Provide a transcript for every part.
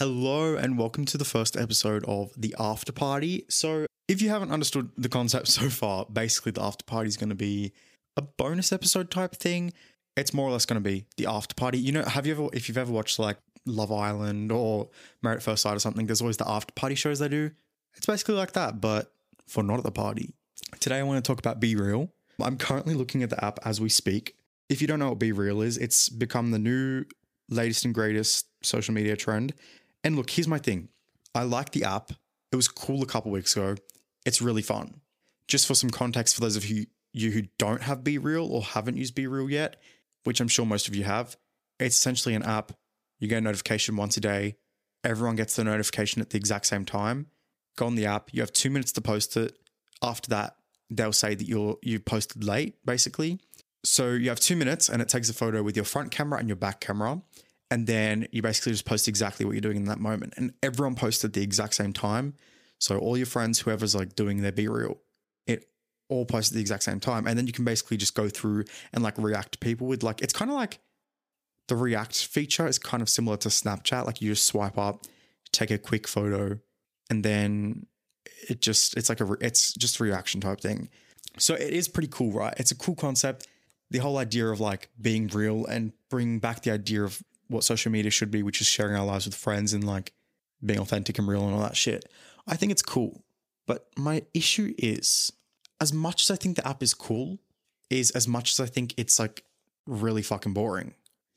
Hello and welcome to the first episode of The After Party. So, if you haven't understood the concept so far, basically the after party is going to be a bonus episode type thing. It's more or less going to be the after party. You know, have you ever, if you've ever watched like Love Island or Married at First Sight or something, there's always the after party shows they do. It's basically like that, but for not at the party. Today, I want to talk about Be Real. I'm currently looking at the app as we speak. If you don't know what Be Real is, it's become the new latest and greatest social media trend. And look, here's my thing I like the app. It was cool a couple weeks ago. It's really fun. Just for some context, for those of you, you who don't have Be Real or haven't used Be Real yet, which I'm sure most of you have, it's essentially an app. You get a notification once a day. Everyone gets the notification at the exact same time. Go on the app. You have two minutes to post it. After that, they'll say that you're you posted late, basically. So you have two minutes, and it takes a photo with your front camera and your back camera, and then you basically just post exactly what you're doing in that moment. And everyone posts at the exact same time. So all your friends, whoever's like doing their be real, it all posts at the exact same time, and then you can basically just go through and like react to people with like it's kind of like the react feature is kind of similar to Snapchat. Like you just swipe up, take a quick photo, and then it just it's like a it's just a reaction type thing. So it is pretty cool, right? It's a cool concept. The whole idea of like being real and bring back the idea of what social media should be, which is sharing our lives with friends and like being authentic and real and all that shit. I think it's cool. But my issue is as much as I think the app is cool, is as much as I think it's like really fucking boring.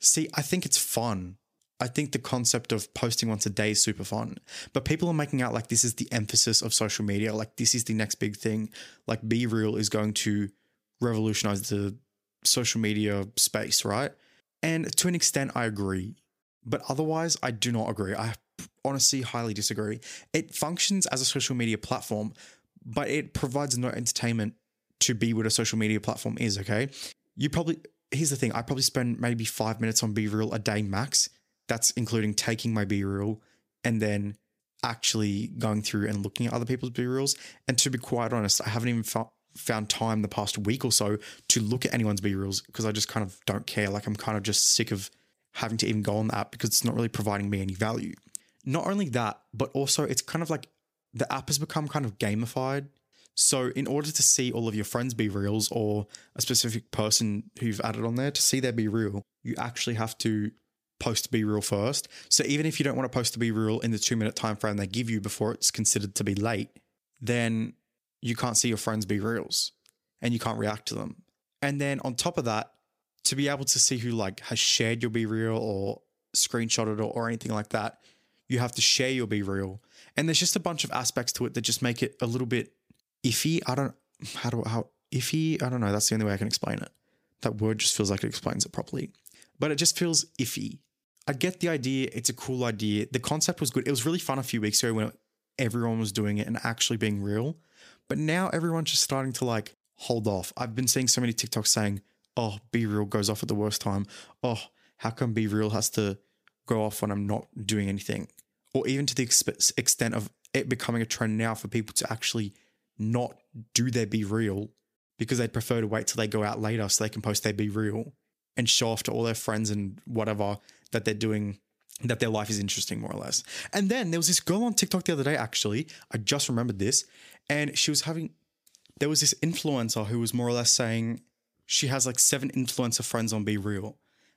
See, I think it's fun. I think the concept of posting once a day is super fun. But people are making out like this is the emphasis of social media, like this is the next big thing. Like Be Real is going to revolutionize the social media space, right? And to an extent, I agree. But otherwise, I do not agree. I honestly highly disagree. It functions as a social media platform, but it provides no entertainment to be what a social media platform is, okay? You probably, here's the thing I probably spend maybe five minutes on Be Real a day max. That's including taking my Be Real and then actually going through and looking at other people's Be Reals. And to be quite honest, I haven't even fo- found time the past week or so to look at anyone's Be Reals because I just kind of don't care. Like I'm kind of just sick of having to even go on the app because it's not really providing me any value. Not only that, but also it's kind of like the app has become kind of gamified. So, in order to see all of your friends be reals or a specific person who you've added on there to see their be real, you actually have to post be real first. So, even if you don't want to post to be real in the two minute time frame they give you before it's considered to be late, then you can't see your friends be reals and you can't react to them. And then on top of that, to be able to see who like has shared your be real or screenshotted or, or anything like that, you have to share your be real. And there's just a bunch of aspects to it that just make it a little bit iffy. I don't how do how iffy. I don't know. That's the only way I can explain it. That word just feels like it explains it properly, but it just feels iffy. I get the idea. It's a cool idea. The concept was good. It was really fun a few weeks ago when everyone was doing it and actually being real. But now everyone's just starting to like hold off. I've been seeing so many TikToks saying, "Oh, be real goes off at the worst time." Oh, how come be real has to go off when I'm not doing anything? Or even to the extent of it becoming a trend now for people to actually not do their be real because they'd prefer to wait till they go out later so they can post their be real and show off to all their friends and whatever that they're doing that their life is interesting more or less. And then there was this girl on TikTok the other day actually, I just remembered this, and she was having there was this influencer who was more or less saying she has like seven influencer friends on Be Real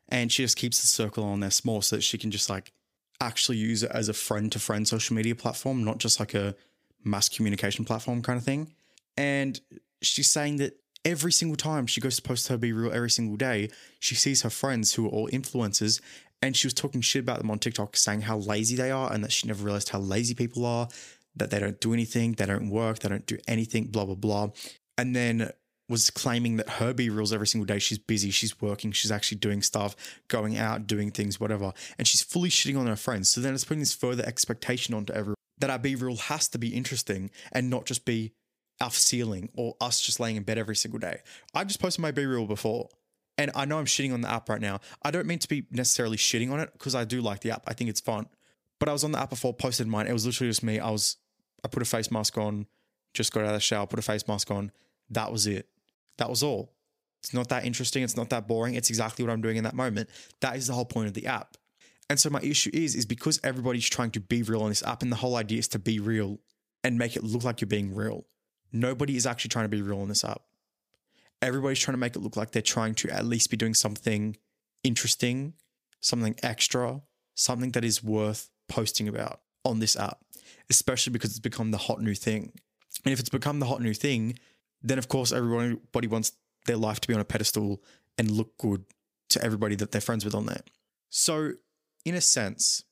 and she just keeps the circle on there small so that she can just like actually use it as a friend to friend social media platform, not just like a mass communication platform kind of thing. And she's saying that every single time she goes to post her Be Real every single day, she sees her friends who are all influencers and she was talking shit about them on TikTok, saying how lazy they are and that she never realized how lazy people are, that they don't do anything, they don't work, they don't do anything, blah, blah, blah. And then was claiming that her Be Reals every single day, she's busy, she's working, she's actually doing stuff, going out, doing things, whatever. And she's fully shitting on her friends. So then it's putting this further expectation onto everyone that our Be Real has to be interesting and not just be our ceiling or us just laying in bed every single day. I just posted my Be Real before. And I know I'm shitting on the app right now. I don't mean to be necessarily shitting on it because I do like the app. I think it's fun. But I was on the app before, posted mine. It was literally just me. I was, I put a face mask on, just got out of the shower, put a face mask on. That was it. That was all. It's not that interesting. It's not that boring. It's exactly what I'm doing in that moment. That is the whole point of the app. And so my issue is, is because everybody's trying to be real on this app, and the whole idea is to be real and make it look like you're being real. Nobody is actually trying to be real on this app. Everybody's trying to make it look like they're trying to at least be doing something interesting, something extra, something that is worth posting about on this app, especially because it's become the hot new thing. And if it's become the hot new thing, then of course everybody wants their life to be on a pedestal and look good to everybody that they're friends with on there. So, in a sense,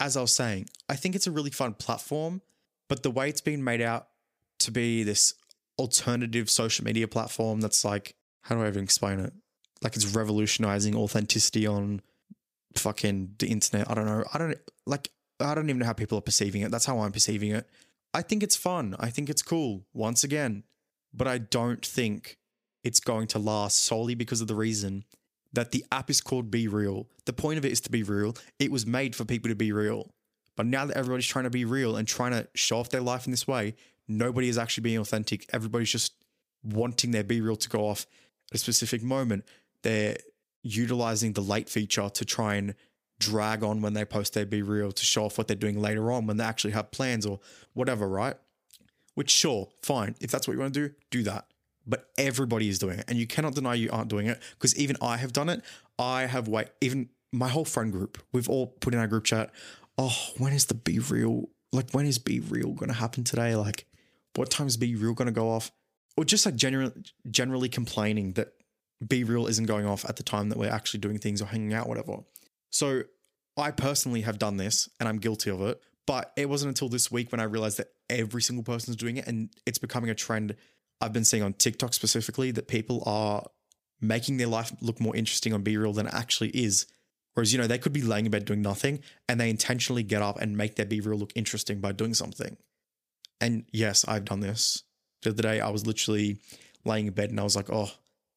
as I was saying, I think it's a really fun platform, but the way it's been made out to be this alternative social media platform that's like, how do I even explain it? Like it's revolutionizing authenticity on fucking the internet. I don't know. I don't like, I don't even know how people are perceiving it. That's how I'm perceiving it. I think it's fun. I think it's cool once again, but I don't think it's going to last solely because of the reason that the app is called Be Real. The point of it is to be real. It was made for people to be real. But now that everybody's trying to be real and trying to show off their life in this way, nobody is actually being authentic. Everybody's just wanting their Be Real to go off at a specific moment. They're utilizing the late feature to try and drag on when they post their Be Real to show off what they're doing later on when they actually have plans or whatever, right? Which, sure, fine. If that's what you want to do, do that but everybody is doing it. And you cannot deny you aren't doing it because even I have done it. I have wait, even my whole friend group, we've all put in our group chat, oh, when is the Be Real? Like, when is Be Real going to happen today? Like, what time is Be Real going to go off? Or just like generally, generally complaining that Be Real isn't going off at the time that we're actually doing things or hanging out, whatever. So I personally have done this and I'm guilty of it. But it wasn't until this week when I realized that every single person is doing it and it's becoming a trend I've been seeing on TikTok specifically that people are making their life look more interesting on Be Real than it actually is. Whereas, you know, they could be laying in bed doing nothing and they intentionally get up and make their Be Real look interesting by doing something. And yes, I've done this. The other day, I was literally laying in bed and I was like, oh,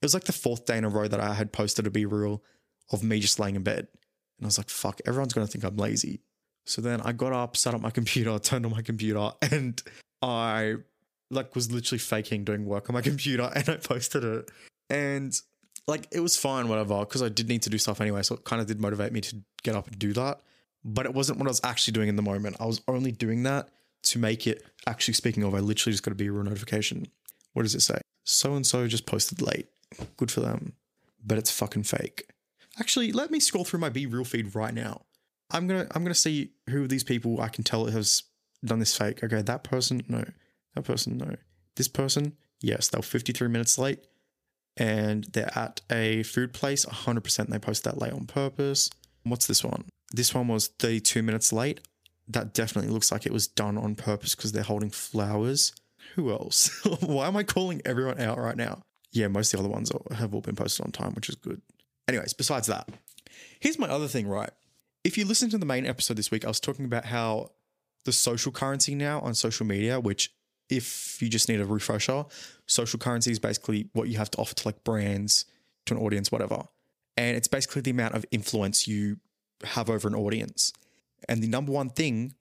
it was like the fourth day in a row that I had posted a Be Real of me just laying in bed. And I was like, fuck, everyone's going to think I'm lazy. So then I got up, set up my computer, turned on my computer, and I like was literally faking doing work on my computer and I posted it. And like it was fine, whatever, because I did need to do stuff anyway. So it kind of did motivate me to get up and do that. But it wasn't what I was actually doing in the moment. I was only doing that to make it actually speaking of, I literally just got a Be Real notification. What does it say? So and so just posted late. Good for them. But it's fucking fake. Actually, let me scroll through my Be Real feed right now. I'm gonna I'm gonna see who of these people I can tell has done this fake. Okay, that person, no. That person, no. This person, yes, they were 53 minutes late and they're at a food place. 100% they posted that late on purpose. What's this one? This one was 32 minutes late. That definitely looks like it was done on purpose because they're holding flowers. Who else? Why am I calling everyone out right now? Yeah, most of the other ones have all been posted on time, which is good. Anyways, besides that, here's my other thing, right? If you listen to the main episode this week, I was talking about how the social currency now on social media, which if you just need a refresher, social currency is basically what you have to offer to like brands, to an audience, whatever. And it's basically the amount of influence you have over an audience. And the number one thing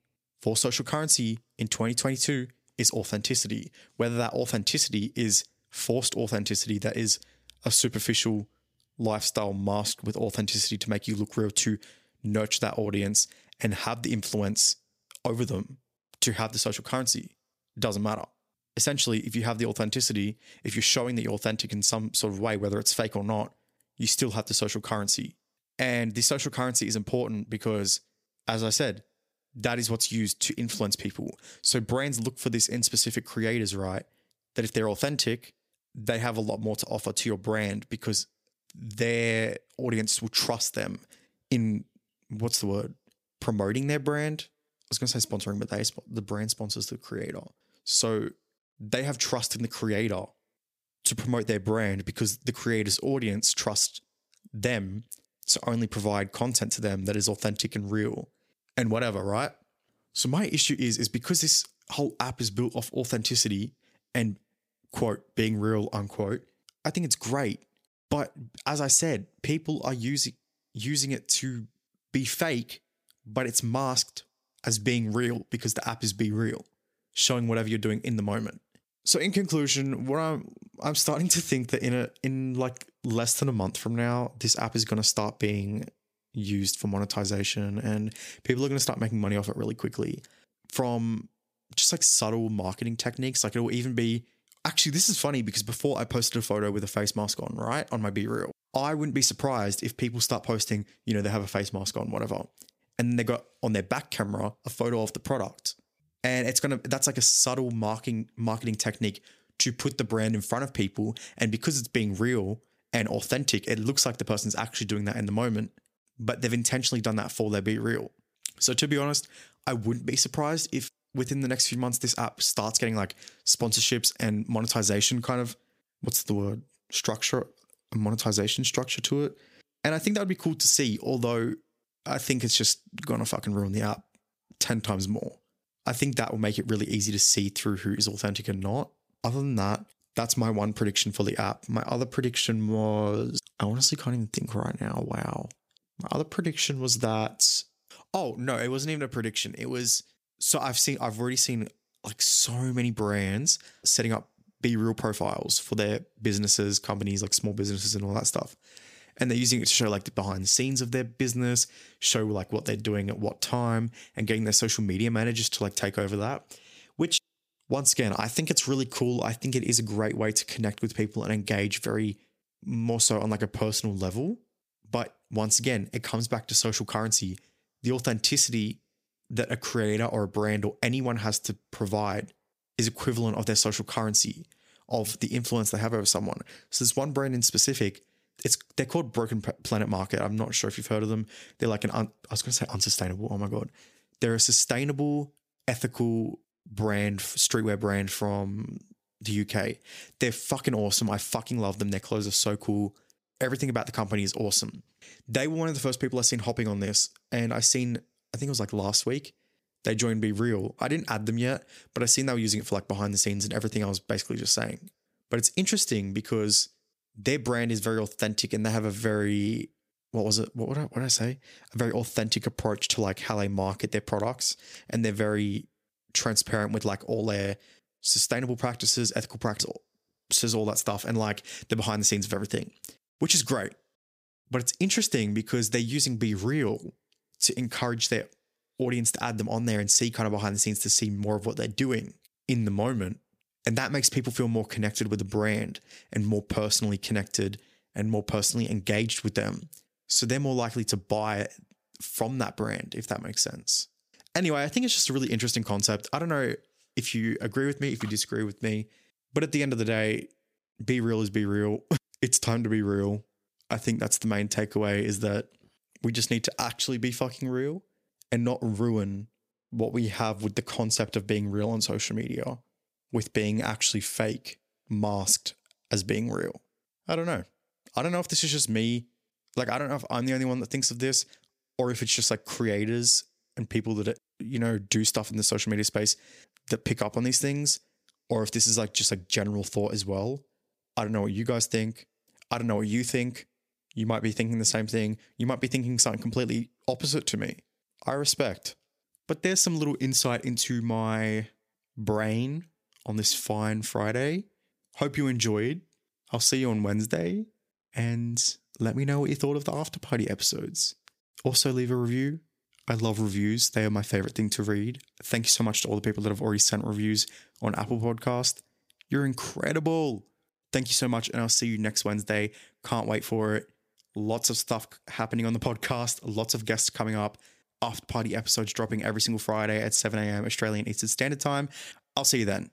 for social currency in 2022 is authenticity. Whether that authenticity is forced authenticity, that is a superficial lifestyle masked with authenticity to make you look real, to nurture that audience and have the influence over them to have the social currency doesn't matter. Essentially, if you have the authenticity, if you're showing that you're authentic in some sort of way, whether it's fake or not, you still have the social currency. And the social currency is important because, as I said, that is what's used to influence people. So brands look for this in specific creators, right? That if they're authentic, they have a lot more to offer to your brand because their audience will trust them in what's the word? Promoting their brand. I was going to say sponsoring, but they the brand sponsors the creator. So they have trust in the creator to promote their brand because the creator's audience trust them to only provide content to them that is authentic and real and whatever, right? So my issue is is because this whole app is built off authenticity and quote being real unquote. I think it's great, but as I said, people are using using it to be fake, but it's masked as being real because the app is be real showing whatever you're doing in the moment. So in conclusion, what I'm I'm starting to think that in a in like less than a month from now, this app is going to start being used for monetization and people are going to start making money off it really quickly from just like subtle marketing techniques. Like it will even be actually, this is funny because before I posted a photo with a face mask on, right, on my Be Real, I wouldn't be surprised if people start posting, you know, they have a face mask on, whatever. And they got on their back camera a photo of the product. And it's gonna that's like a subtle marketing marketing technique to put the brand in front of people. And because it's being real and authentic, it looks like the person's actually doing that in the moment. But they've intentionally done that for their be real. So to be honest, I wouldn't be surprised if within the next few months this app starts getting like sponsorships and monetization kind of what's the word structure monetization structure to it. And i think that would be cool to see although i think it's just gonna fucking ruin the app 10 times more. I think that will make it really easy to see through who is authentic and not. Other than that that's my one prediction for the app. My other prediction was i honestly can't even think right now. Wow my other prediction was that oh no it wasn't even a prediction it was so I've seen I've already seen like so many brands setting up be real profiles for their businesses, companies like small businesses and all that stuff. And they're using it to show like the behind the scenes of their business, show like what they're doing at what time, and getting their social media managers to like take over that. Which once again, I think it's really cool. I think it is a great way to connect with people and engage very more so on like a personal level. But once again, it comes back to social currency. The authenticity that a creator or a brand or anyone has to provide is equivalent of their social currency of the influence they have over someone. So there's one brand in specific. It's they're called Broken Planet Market. I'm not sure if you've heard of them. They're like an un, I was going to say unsustainable. Oh my god, they're a sustainable, ethical brand, streetwear brand from the UK. They're fucking awesome. I fucking love them. Their clothes are so cool. Everything about the company is awesome. They were one of the first people I seen hopping on this, and I seen I think it was like last week, they joined Be Real. I didn't add them yet, but I seen they were using it for like behind the scenes and everything I was basically just saying. But it's interesting because their brand is very authentic and they have a very what was it? What would I, what did I say? A very authentic approach to like how they market their products, and they're very transparent with like all their sustainable practices, ethical practices, all that stuff, and like the behind the scenes of everything, which is great. But it's interesting because they're using Be Real to encourage their audience to add them on there and see kind of behind the scenes to see more of what they're doing in the moment. And that makes people feel more connected with the brand and more personally connected and more personally engaged with them. So they're more likely to buy from that brand, if that makes sense. Anyway, I think it's just a really interesting concept. I don't know if you agree with me, if you disagree with me, but at the end of the day, be real is be real. it's time to be real. I think that's the main takeaway is that we just need to actually be fucking real and not ruin what we have with the concept of being real on social media with being actually fake, masked as being real. I don't know. I don't know if this is just me. Like, I don't know if I'm the only one that thinks of this or if it's just like creators and people that, you know, do stuff in the social media space that pick up on these things or if this is like just like general thought as well. I don't know what you guys think. I don't know what you think. You might be thinking the same thing. You might be thinking something completely opposite to me. I respect. But there's some little insight into my brain on this fine Friday. Hope you enjoyed. I'll see you on Wednesday and let me know what you thought of the after party episodes. Also, leave a review. I love reviews, they are my favorite thing to read. Thank you so much to all the people that have already sent reviews on Apple Podcast. You're incredible. Thank you so much, and I'll see you next Wednesday. Can't wait for it. Lots of stuff happening on the podcast, lots of guests coming up, after party episodes dropping every single Friday at 7 a.m. Australian Eastern Standard Time. I'll see you then.